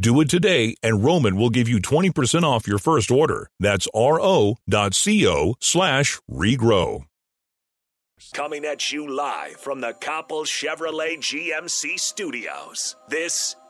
Do it today, and Roman will give you 20% off your first order. That's ro.co slash regrow. Coming at you live from the Copple Chevrolet GMC studios. This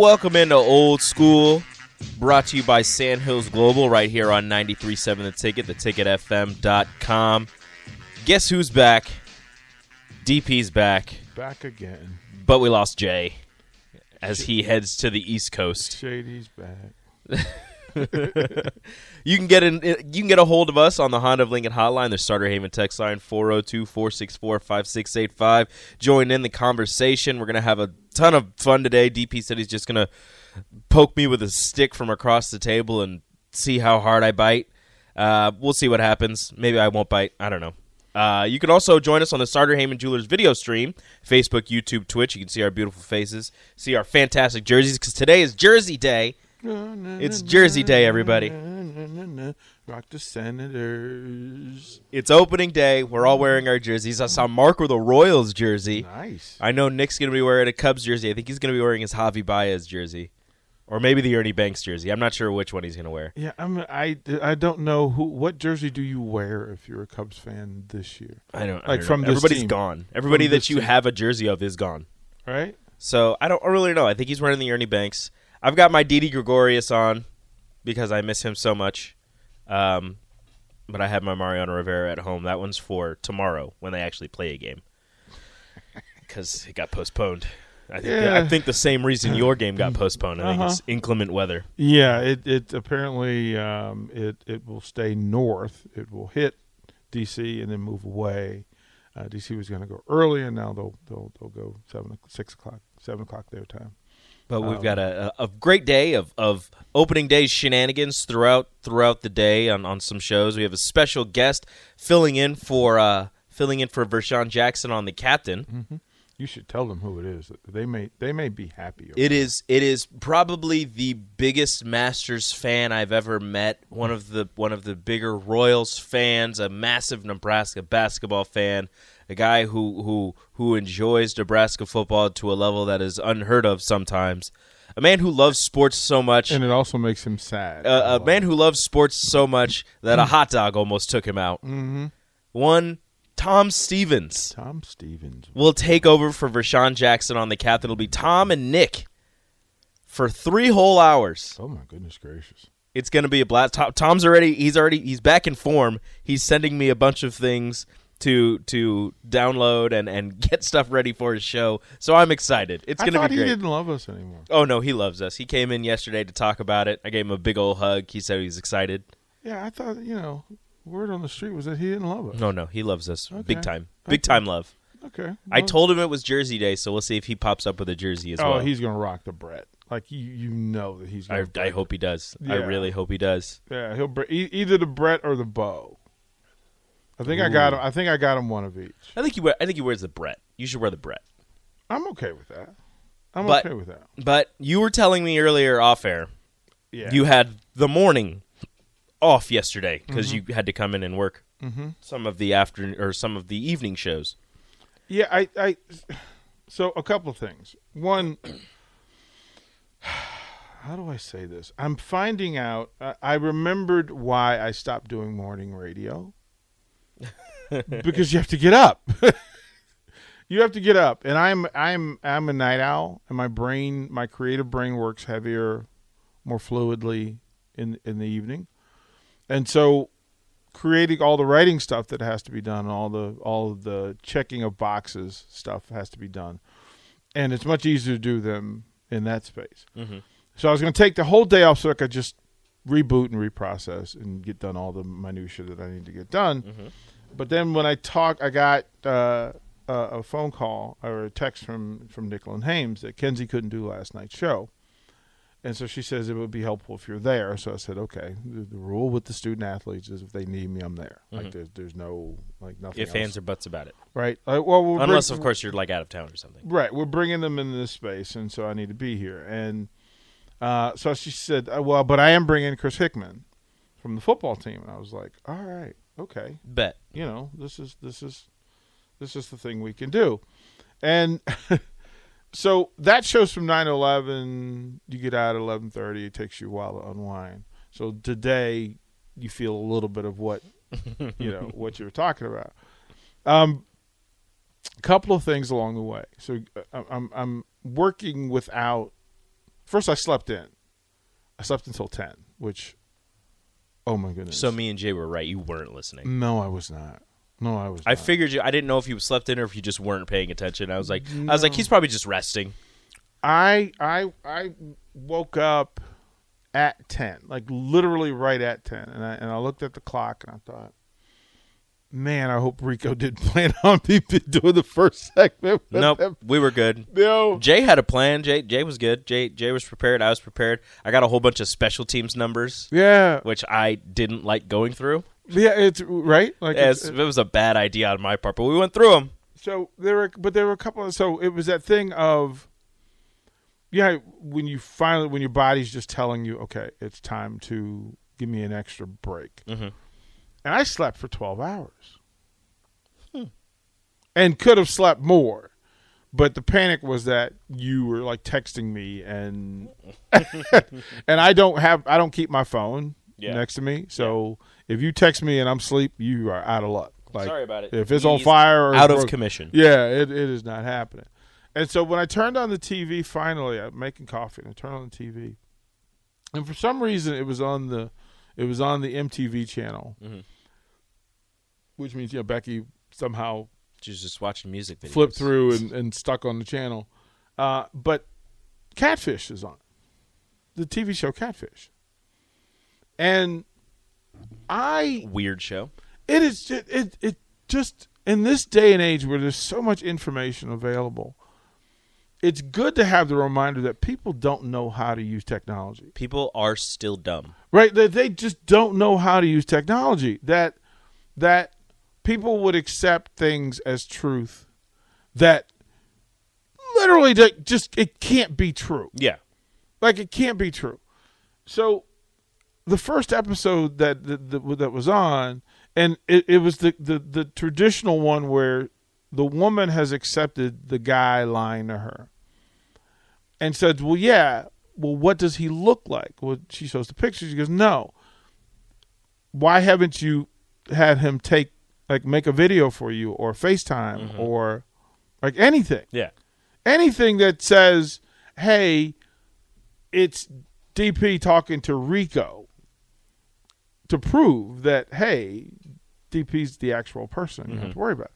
Welcome into Old School, brought to you by Sandhills Global right here on 93.7 The Ticket, the theticketfm.com. Guess who's back? DP's back, Back again. but we lost Jay as he heads to the East Coast. Shady's back. You can get in, uh, you can get a hold of us on the Honda of Lincoln hotline, the Sartor Hamann text line 402-464-5685. Join in the conversation. We're going to have a ton of fun today. DP said he's just to poke me with a stick from across the table and see how hard I bite. Uh, we'll see what happens. Maybe I won't bite. I don't know. Uh, you can also join us on the Sartor Hamann Jewelers video stream, Facebook, YouTube, Twitch. You can see our beautiful faces, see our fantastic jerseys, because today is Jersey Day. It's Jersey Day, everybody. Rock the Senators. It's opening day. We're all wearing our jerseys. I saw Mark with a Royals jersey. Nice. I know Nick's going to be wearing a Cubs jersey. I think he's going to be wearing his Javi Baez jersey. Or maybe the Ernie Banks jersey. I'm not sure which one he's going to wear. Yeah, I'm. I, I don't know who. What jersey do you wear if you're a Cubs fan this year? I don't. I Like don't from know. this everybody's team. gone. Everybody From that this you team. have a jersey of is gone. Right. So I don't really know. I think he's wearing the Ernie Banks. I've got my Didi Gregorius on because I miss him so much. Um, but I have my Mariano Rivera at home. That one's for tomorrow when they actually play a game because it got postponed. I think, Yeah. I think the same reason your game got postponed. I Uh-huh. it's inclement weather. Yeah. It. It apparently. Um. It. It will stay north. It will hit DC and then move away. Uh, DC was going to go early, and now they'll they'll they'll go seven six o'clock seven o'clock their time. But we've Um, got a, a great day of, of opening day shenanigans throughout throughout the day on, on some shows. We have a special guest filling in for uh, filling in for Vershawn Jackson on the captain. You should tell them who it is. They may they may be happy. It is it is probably the biggest Masters fan I've ever met. One of the one of the bigger Royals fans, a massive Nebraska basketball fan, a guy who who who enjoys Nebraska football to a level that is unheard of sometimes. A man who loves sports so much, and it also makes him sad. a, a man who loves sports so much that a hot dog almost took him out. Mm-hmm. One Tom Stevens Tom Stevens. will take over for Vershawn Jackson on the cap. It'll be Tom and Nick for three whole hours. Oh my goodness gracious! It's going to be a blast. Tom's already he's already he's back in form. He's sending me a bunch of things to to download and and get stuff ready for his show. So I'm excited. It's going to thought be he didn't love us anymore. Oh no, he loves us. He came in yesterday to talk about it. I gave him a big old hug. He said he's excited. Yeah, I thought you know, word on the street was that he didn't love us. No, no, he loves us Okay. big time. Big Okay. time love. Okay. I told him it was Jersey Day, so we'll see if he pops up with a jersey as Oh, well. Oh, he's gonna rock the Brett. Like you, you know that he's. I, I hope he does. I really hope he does. Yeah, he'll either the Brett or the Bo. I think I got him. I think I got him one of each. I think you wear, I think he wears the Brett. You should wear the Brett. I'm okay with that. I'm But- okay with that. But you were telling me earlier off air Yeah. you had the morning off yesterday because Mm-hmm. you had to come in and work some of the afternoon or some of the evening shows. Yeah, I, I. So a couple things. One, how do I say this? I'm finding out. I, I remembered why I stopped doing morning radio. Because you have to get up. you have to get up, and I'm I'm I'm a night owl, and my brain, my creative brain, works heavier, more fluidly in in the evening, and so creating all the writing stuff that has to be done, all the all of the checking of boxes stuff has to be done, and it's much easier to do them in that space. Mm-hmm. So I was going to take the whole day off so I could just reboot and reprocess and get done all the minutia that I need to get done. But then when I talk, I got uh, a, a phone call or a text from from Nicklin Hames that Kenzie couldn't do last night's show. And so she says it would be helpful if you're there. So I said, okay. The, the rule with the student athletes is if they need me, I'm there. Like there's there's no like nothing. If else. hands or buts about it. right. Like, well, Unless, bring- of course, you're like out of town or something. Right, we're bringing them into this space, and so I need to be here. And uh, so she said, uh, "Well, but I am bringing Chris Hickman from the football team." And I was like, "All right, okay, Bet. you know, this is this is this is the thing we can do." And so that shows from 9-11 You get out at eleven thirty. It takes you a while to unwind. So today, you feel a little bit of what you know what you were talking about. Um, a couple of things along the way. So uh, I'm I'm working without. First, I slept in. I slept until ten, which, oh my goodness. So me and Jay were right. You weren't listening. no, I was not. No, I was. I not. figured you. I didn't know if you slept in or if you just weren't paying attention. I was like, I was like, he's probably just resting. I I I woke up at ten, like literally right at ten, and I and I looked at the clock and I thought, man, I hope Rico did plan on me doing the first segment. Nope, him." we were good. No. Jay had a plan. Jay Jay was good. Jay Jay was prepared. I was prepared. I got a whole bunch of special teams numbers, Yeah. which I didn't like going through. Yeah. It's right. Like As it's- it was a bad idea on my part, but we went through them. So there were, but there were a couple of. So it was that thing of, yeah, when you finally, when your body's just telling you, okay, it's time to give me an extra break, Mhm. And I slept for twelve hours, and could have slept more, but the panic was that you were like texting me, and and I don't have, I don't keep my phone Yeah. next to me, so if you text me and I'm asleep, you are out of luck. Like, Sorry about it. If it's on fire or out of commission. yeah, it, it is not happening. And so when I turned on the TV, finally, I'm making coffee, and I turn on the TV, and for some reason, it was on the, it was on the MTV channel, Mhm. which means you know Becky somehow She's just watching music videos. flipped through and, and stuck on the channel. Uh, but Catfish is on, the TV show Catfish, and I Weird show. it is just, it it just in this day and age where there's so much information available it's good to have the reminder that people don't know how to use technology People are still dumb. right they, they just don't know how to use technology that that people would accept things as truth that literally ju- just it can't be true Yeah. like it can't be true. So the first episode that that, that, that was on, and it, it was the, the the traditional one where the woman has accepted the guy lying to her, and said, "Well, yeah. Well, what does he look like?" Well, she shows the picture. She goes, "No. Why haven't you had him take like make a video for you or FaceTime mm-hmm. or like anything?" Yeah. anything that says, "Hey, it's DP talking to Rico," to prove that hey, DP's the actual person. You don't have to mm-hmm. worry about. It.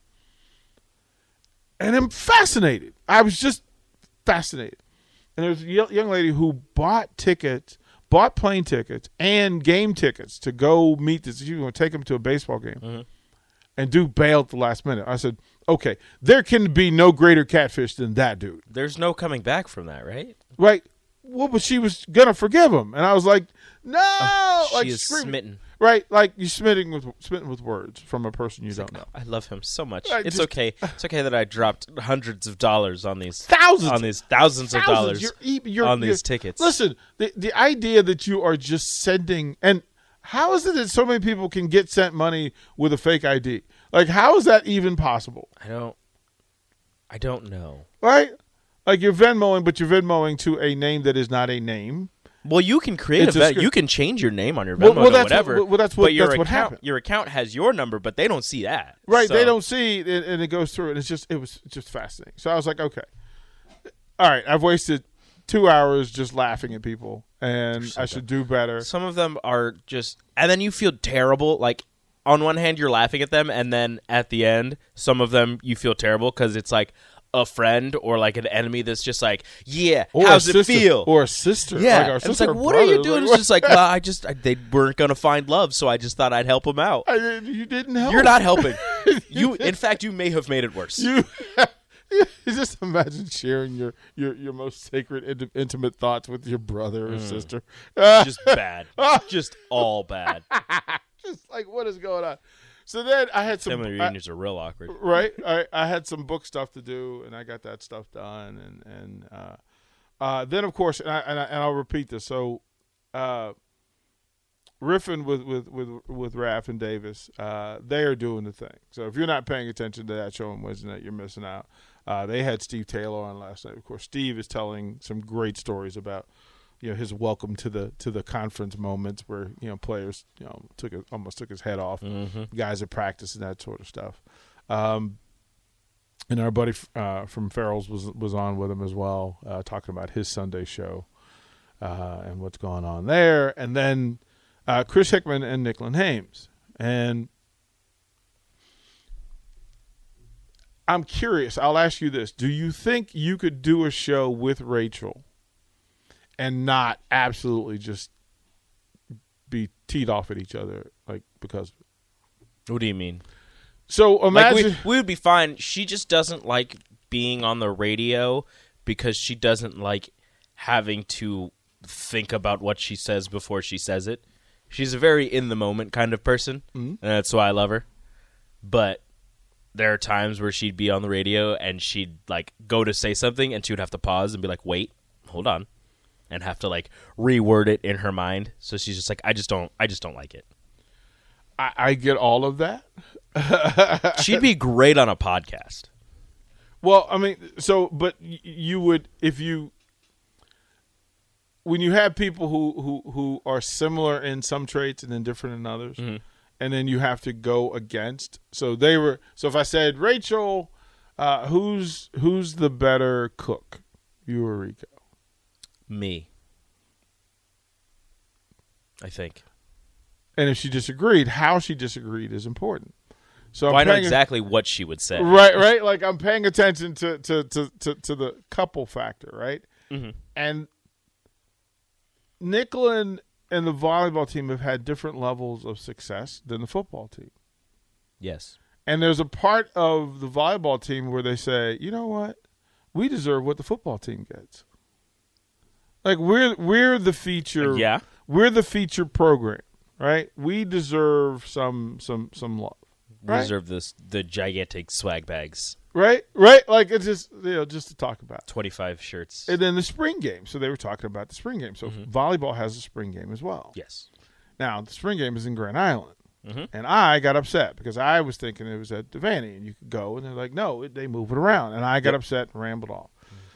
And I'm fascinated. I was just fascinated. And there was a young lady who bought tickets, bought plane tickets and game tickets to go meet this. She was going to take him to a baseball game mm-hmm. and dude bailed at the last minute. I said, okay, there can be no greater catfish than that dude, There's no coming back from that, right? right? well, but she was gonna forgive him, and I was like, no, oh, like she is screaming. smitten. Right? Like you smitten with smitten with words from a person you don't know. I love him so much. I it's just- okay. It's okay that I dropped hundreds of dollars on these Thousands, on these thousands, of dollars You're, you're, on you're- these tickets. Listen, the the idea that you are just sending and how is it that so many people can get sent money with a fake ID? Like, how is that even possible? I don't. I don't know. Right? Like you're Venmoing, but you're Venmoing to a name that is not a name. Well, you can create It's a vet. You can change your name on your Well- Venmo well, to that's what- whatever. well, that's what- but your that's what account, happened. Your account has your number, but they don't see that. Right? They don't see it, and, and it goes through, and it's just it was just fascinating. So I was like, okay, all right, I've wasted two hours just laughing at people, and I should do better. Some of them are just, and then you feel terrible. Like on one hand, you're laughing at them, and then at the end, some of them you feel terrible because it's like a friend or like an enemy that's just like, yeah, Or how's it sister, feel? Or a sister. yeah, like our and it's like, what are you doing? Like, It's just like, well, I just I, they weren't gonna find love, so I just thought I'd help them out. I you didn't help. You're not helping. you, in fact, you may have made it worse. You, just imagine sharing your your, your most sacred, inti- intimate thoughts with your brother or sister. Mm. just bad, just all bad. just like what is going on? So then I had some Family I- reunions are real awkward. right. I, I had some book stuff to do, and I got that stuff done, and and uh, uh, then of course, and, I, and, I, and I'll repeat this. So, uh, riffing with with with with Raph and Davis, uh, they are doing the thing. So if you're not paying attention to that show on Wednesday night, you're missing out. Uh, they had Steve Taylor on last night. Of course, Steve is telling some great stories about you know his welcome to the to the conference moments where you know players you know took it, almost took his head off, guys at practice and that sort of stuff. Um, and our buddy uh, from Farrell's was was on with him as well, uh, talking about his Sunday show uh, and what's going on there. And then uh, Chris Hickman and Nicklin Hames. And I'm curious. I'll ask you this: Do you think you could do a show with Rachel and not absolutely just be teed off at each other, like because? What do you mean? So Like imagine. we, we would be fine. She just doesn't like being on the radio because she doesn't like having to think about what she says before she says it. She's a very in the moment kind of person, mm-hmm. and that's why I love her. But there are times where she'd be on the radio and she'd like go to say something and she would have to pause and be like, "Wait, hold on." And have to like reword it in her mind. So she's just like, I just don't I just don't like it. I, I get all of that. She'd be great on a podcast. Well, I mean, so but you would if you when you have people who who who are similar in some traits and then different in others, and then you have to go against. So they were. So if I said Rachel, uh, who's who's the better cook, you or Rico? Me. I think. And if she disagreed, how she disagreed is important. So Well, I know exactly what she would say. Right, right. Like I'm paying attention to to to to, to the couple factor, right? Mm-hmm. And Nicklin and the volleyball team have had different levels of success than the football team. Yes. And there's a part of the volleyball team where they say, you know what, we deserve what the football team gets. Like we're we're the feature. Yeah. we're the feature program, right? We deserve some some some love. Right. Reserve this the gigantic swag bags. Right, right. Like it's just you know just to talk about. Twenty five shirts. And then the spring game. So they were talking about the spring game. So volleyball has a spring game as well. yes. Now the spring game is in Grand Island, Mhm. and I got upset because I was thinking it was at Devaney, and you could go, and they're like, no, it, they move it around, and I got Yep. upset and rambled off.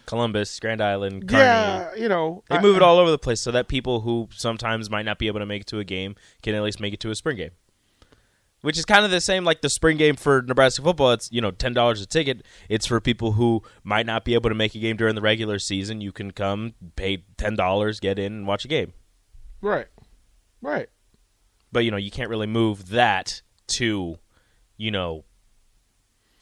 Columbus, Grand Island, Kearney. Yeah, you know, They I- move it all over the place so that people who sometimes might not be able to make it to a game can at least make it to a spring game. Which is kind of the same like the spring game for Nebraska football. It's you know ten dollars a ticket. It's for people who might not be able to make a game during the regular season. You can come, pay ten dollars, get in, and watch a game. right, right. But you know you can't really move that to, you know,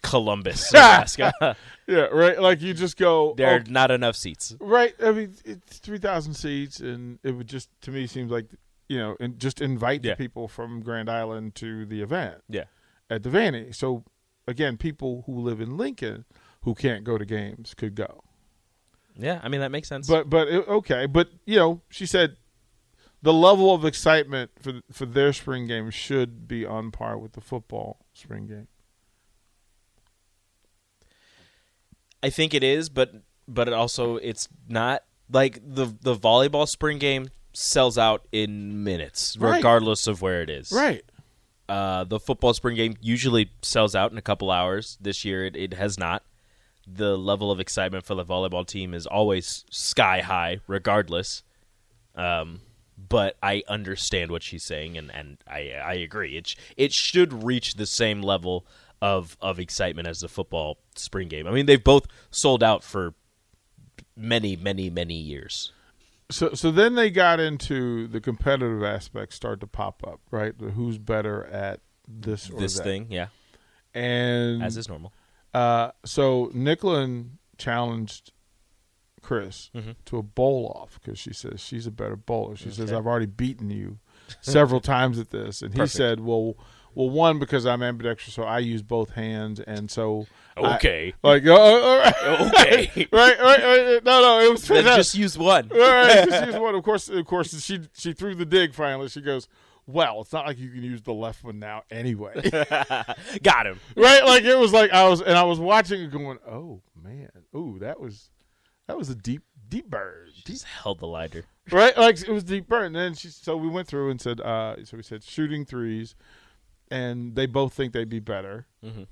Columbus, Nebraska. Yeah, right. Like you just go. there are not enough seats. Right. I mean, it's three thousand seats, and it would just to me seems like you know, and just invite Yeah. the people from Grand Island to the event. Yeah. at Devaney. So again, people who live in Lincoln who can't go to games could go. Yeah, I mean that makes sense. But but it, okay, but you know, she said the level of excitement for for their spring game should be on par with the football spring game. I think it is, but but it also it's not like the the volleyball spring game sells out in minutes, Right. regardless of where it is. Right. Uh, the football spring game usually sells out in a couple hours. This year, it, it has not. The level of excitement for the volleyball team is always sky high, regardless. Um, but I understand what she's saying, and, and I I agree. It sh- it should reach the same level of of excitement as the football spring game. I mean, they've both sold out for many, many, many years. So so then they got into the competitive aspects start to pop up, right? Who's better at this or This that. thing, yeah, And as is normal. uh so Nicklin challenged Chris Mm-hmm. to a bowl off because she says she's a better bowler. She says I've already beaten you several times at this, and he Perfect. said, "Well, well, one because I'm ambidextrous, so I use both hands, and so I- Okay. like oh, oh, all right. Okay. right, right, right, no, no, it was Then just use one. All right, just use one. Of course, of course, she she threw the dig. Finally, she goes, "Well, it's not like you can use the left one now, anyway." Got him. right? Like it was like I was, and I was watching it, going, "Oh man, ooh, that was that was a deep, deep burn, deep, Just held the lighter. right? Like it was deep burn." And then she, so we went through and said, uh, so we said shooting threes, and they both think they'd be better. Mm-hmm.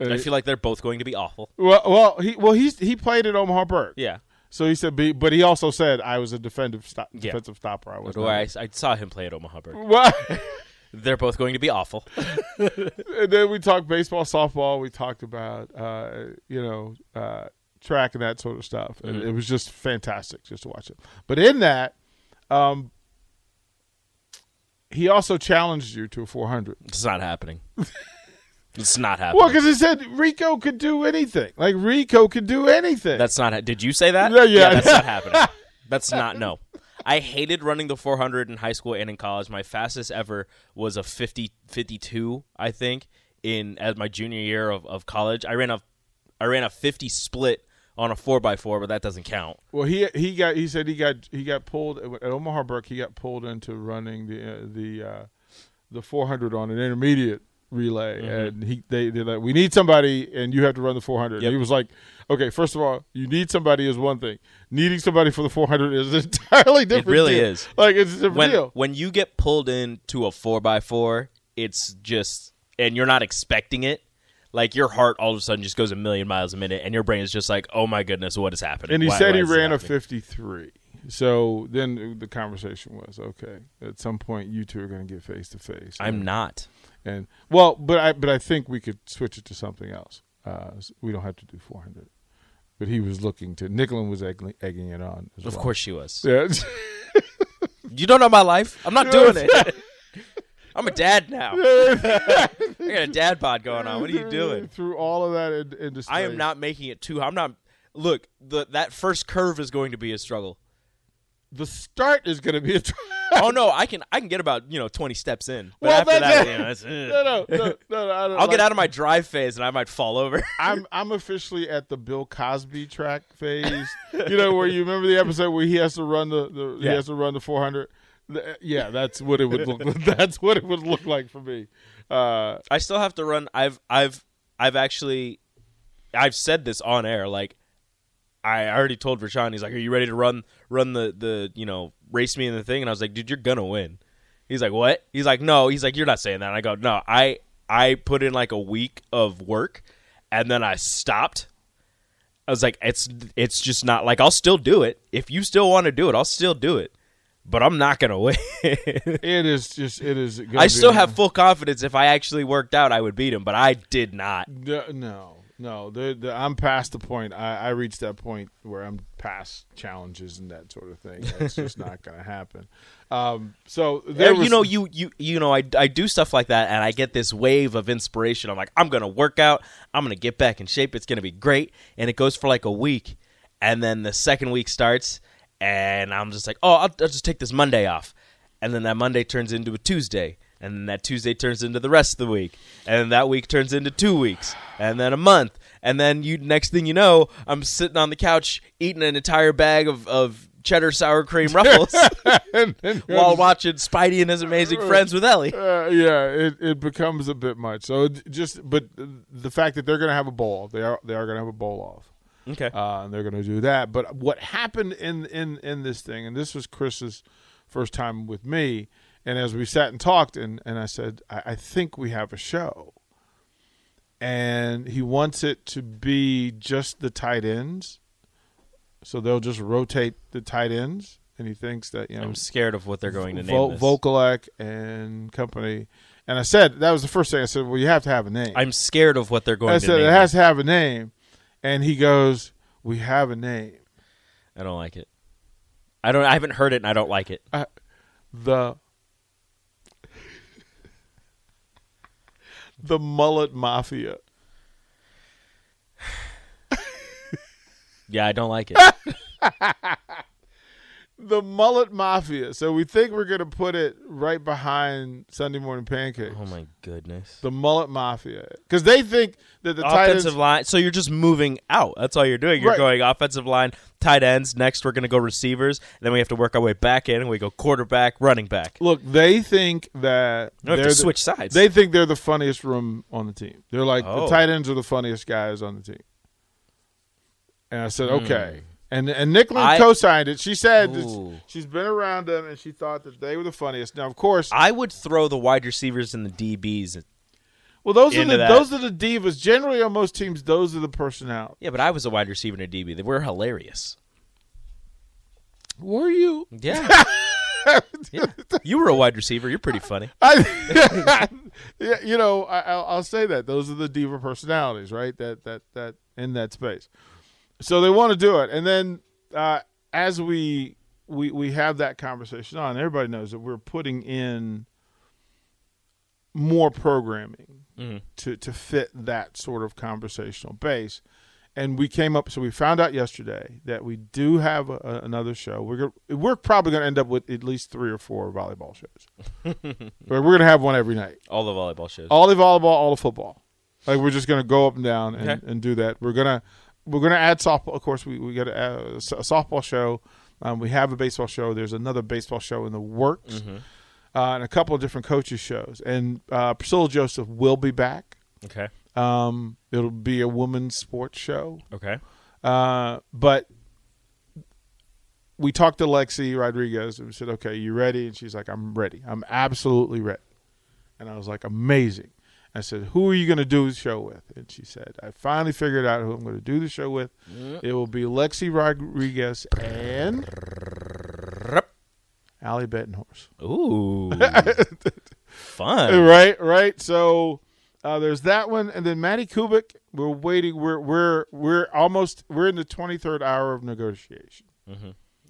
Uh, I feel like they're both going to be awful. well, well, he well he's he played at Omaha Burke, Yeah. so he said, be, but he also said I was a defensive stop, Yeah. defensive stopper. I was I. I saw him play at Omaha Burke. What? They're both going to be awful. and then we talked baseball, softball. We talked about uh, you know uh, track and that sort of stuff. And Mm-hmm. it was just fantastic just to watch it. But in that, um, he also challenged you to a 400. It's not happening. it's not happening. Well, because he said Rico could do anything. Like Rico could do anything. That's not. Ha- Did you say that? Yeah, yeah. that's not happening. That's not. No. I hated running the 400 in high school and in college. My fastest ever was a 50, 52, I think, in as my junior year of, of college. I ran a, I ran a 50 split on a four by four, but that doesn't count. Well, he he got he said he got he got pulled at Omaha Burke. He got pulled into running the uh, the uh, the 400 on an intermediate relay, and he they they're like, we need somebody, and you have to run the 400. Yep. He was like, okay, first of all, you need somebody is one thing. Needing somebody for the 400 is entirely different. It really deal. is. Like it's a different when deal. when you get pulled into a four by four, it's just and you're not expecting it. Like your heart all of a sudden just goes a million miles a minute, and your brain is just like, "Oh my goodness, what is happening?" And he Why- said why he ran a 53. So then the conversation was okay. At some point, you two are going to get face to face. I'm not. And well, but I but I think we could switch it to something else. Uh, we don't have to do 400. But he was looking to. Nicklin was egging, egging it on. As Of well. course she was. Yeah. You don't know my life. I'm not doing it. I'm a dad now. I got a dad bod going on. What are you doing? Through all of that in, into I am not making it too. I'm not. Look, the that first curve is going to be a struggle. The start is going to be a. Tr- Oh no, I can I can get about you know 20 steps in, but Well, after that's that, it. you know, it's, eh. no, no, no, no, no. I'll get out of my drive phase and I might fall over. I'm I'm officially at the Bill Cosby track phase. you know where you remember the episode where he has to run the, the he has to run the 400. The- yeah, that's what it would look. that's what it would look like for me. Uh, I still have to run. I've I've I've actually I've said this on air. Like I already told Rashawn. He's like, "Are you ready to run run the the you know race me in the thing?" And I was like, "Dude, you're gonna win." He's like, "What?" He's like, "No." He's like, "You're not saying that." And I go, "No, I I put in like a week of work, and then I stopped." I was like, "It's it's just not like I'll still do it. If you still want to do it, I'll still do it." But I'm not gonna win. it is just it is. I still have full confidence if I actually worked out, I would beat him, but I did not. No, no, no. The, the, I'm past the point. I, I reached that point where I'm past challenges and that sort of thing. It's just not going to happen. Um, so there you was, know, you you you know, I, I do stuff like that, and I get this wave of inspiration. I'm like, I'm gonna work out. I'm gonna get back in shape. It's gonna be great, and it goes for like a week, and then the second week starts, and I'm just like, oh, I'll, I'll just take this Monday off, and then that Monday turns into a Tuesday, And then that Tuesday turns into the rest of the week. And that week turns into two weeks. And then a month. And then you next thing you know, I'm sitting on the couch eating an entire bag of, of cheddar sour cream ruffles and then you're while watching Spidey and his amazing friends with Ellie. Uh, yeah, it, it becomes a bit much. So just, but the fact that they're going to have a bowl, they are they are going to have a bowl off, Okay. uh, and they're going to do that. But what happened in in in this thing, and this was Chris's first time with me, and as we sat and talked, and and I said, I, I think we have a show, and he wants it to be just the tight ends, so they'll just rotate the tight ends, and he thinks that you know I'm scared of what they're going to Vo- name this. Vokolek and company. And I said that was the first thing I said. Well, you have to have a name. I'm scared of what they're going to. I said name it has to have a name, and he goes, "We have a name. I don't like it. I don't. I haven't heard it, and I don't like it. Uh, the the mullet mafia." Yeah, I don't like it. The mullet mafia. So we think we're gonna put it right behind Sunday morning pancakes. oh my goodness. The mullet mafia, because they think that the tight ends offensive line. So you're just moving out. That's all you're doing. You're Right. going offensive line, tight ends. Next, we're going to go receivers. And then we have to work our way back in, and we go quarterback, running back. Look, they think that We have they're to the- switch sides. They think they're the funniest room on the team. They're like Oh. the tight ends are the funniest guys on the team. And I said, hmm. okay. And and Nicklin co-signed it. She said she's been around them and she thought that they were the funniest. Now, of course, I would throw the wide receivers and the DBs. well, those are the that. those are the divas. Generally, on most teams, those are the personnel. Yeah, but I was a wide receiver and a DB. They were hilarious. Were you? Yeah. yeah. You were a wide receiver. You're pretty funny. I, yeah, you know, I, I'll, I'll say that those are the diva personalities, right? That that that in that space. So they want to do it, and then uh, as we we we have that conversation on, everybody knows that we're putting in more programming to to fit that sort of conversational base. And we came up, so we found out yesterday that we do have a, a- another show. We're gonna, we're probably going to end up with at least three or four volleyball shows. we're going to have one every night. All the volleyball shows. All the volleyball, all the football. Like we're just going to go up and down and, Okay. and do that. We're gonna we're gonna add softball. Of course, we we got a, add a s- a softball show. Um, we have a baseball show. There's another baseball show in the works, Mm-hmm. uh, and a couple of different coaches shows. And uh, Priscilla Joseph will be back. Okay. Um, it'll be a women's sports show. Okay. Uh, but we talked to Lexi Rodriguez and we said, "Okay, you ready?" And she's like, "I'm ready. I'm absolutely ready." And I was like, "Amazing." I said, "Who are you going to do the show with?" And she said, "I finally figured out who I'm going to do the show with. It will be Lexi Rodriguez and Ally Batenhorst." Ooh. Fun. Right, right. So uh, there's that one, and then Madi Kubik. We're waiting. We're we're we're almost we're in the 23rd hour of negotiation.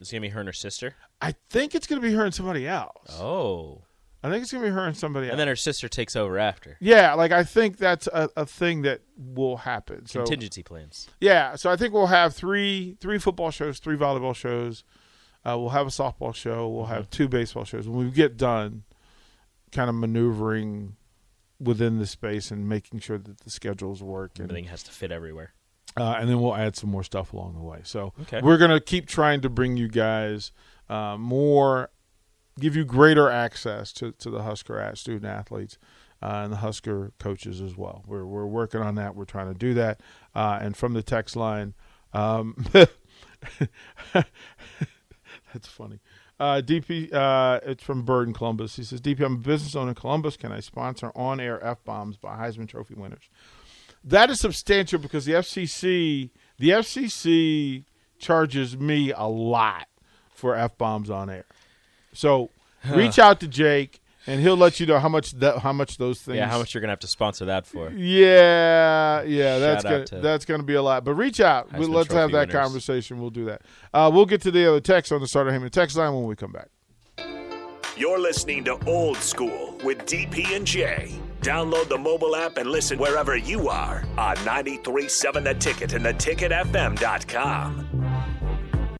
Is he gonna be her and her sister? I think it's going to be her and somebody else. Oh. I think it's going to be her and somebody else. And then her sister takes over after. yeah, like I think that's a, a thing that will happen. So Contingency plans. yeah, so I think we'll have three three football shows, three volleyball shows. Uh, we'll have a softball show. We'll have two baseball shows. When we get done, kind of maneuvering within the space and making sure that the schedules work and Everything has to fit everywhere. uh, and then we'll add some more stuff along the way. So Okay. we're gonna keep trying to bring you guys uh, more, give you greater access to, to the Husker at student athletes uh, and the Husker coaches as well. We're we're working on that. We're trying to do that. Uh, and from the text line, um, that's funny. Uh, DP, uh, it's from Bird in Columbus. He says, "DP, I'm a business owner in Columbus. Can I sponsor on-air f bombs by Heisman Trophy winners?" that is substantial because the FCC the FCC charges me a lot for f bombs on air. So reach out to Jake and he'll let you know how much that how much those things. Yeah, how much you're gonna have to sponsor that for? Yeah, yeah, that's gonna to that's gonna be a lot. But reach out. We'll, let's have that winners. conversation. We'll do that. Uh, we'll get to the other text on the Sartor Hamann text line when we come back. You're listening to Old School with DP and J. Download the mobile app and listen wherever you are on 937 The Ticket and theticketfm.com.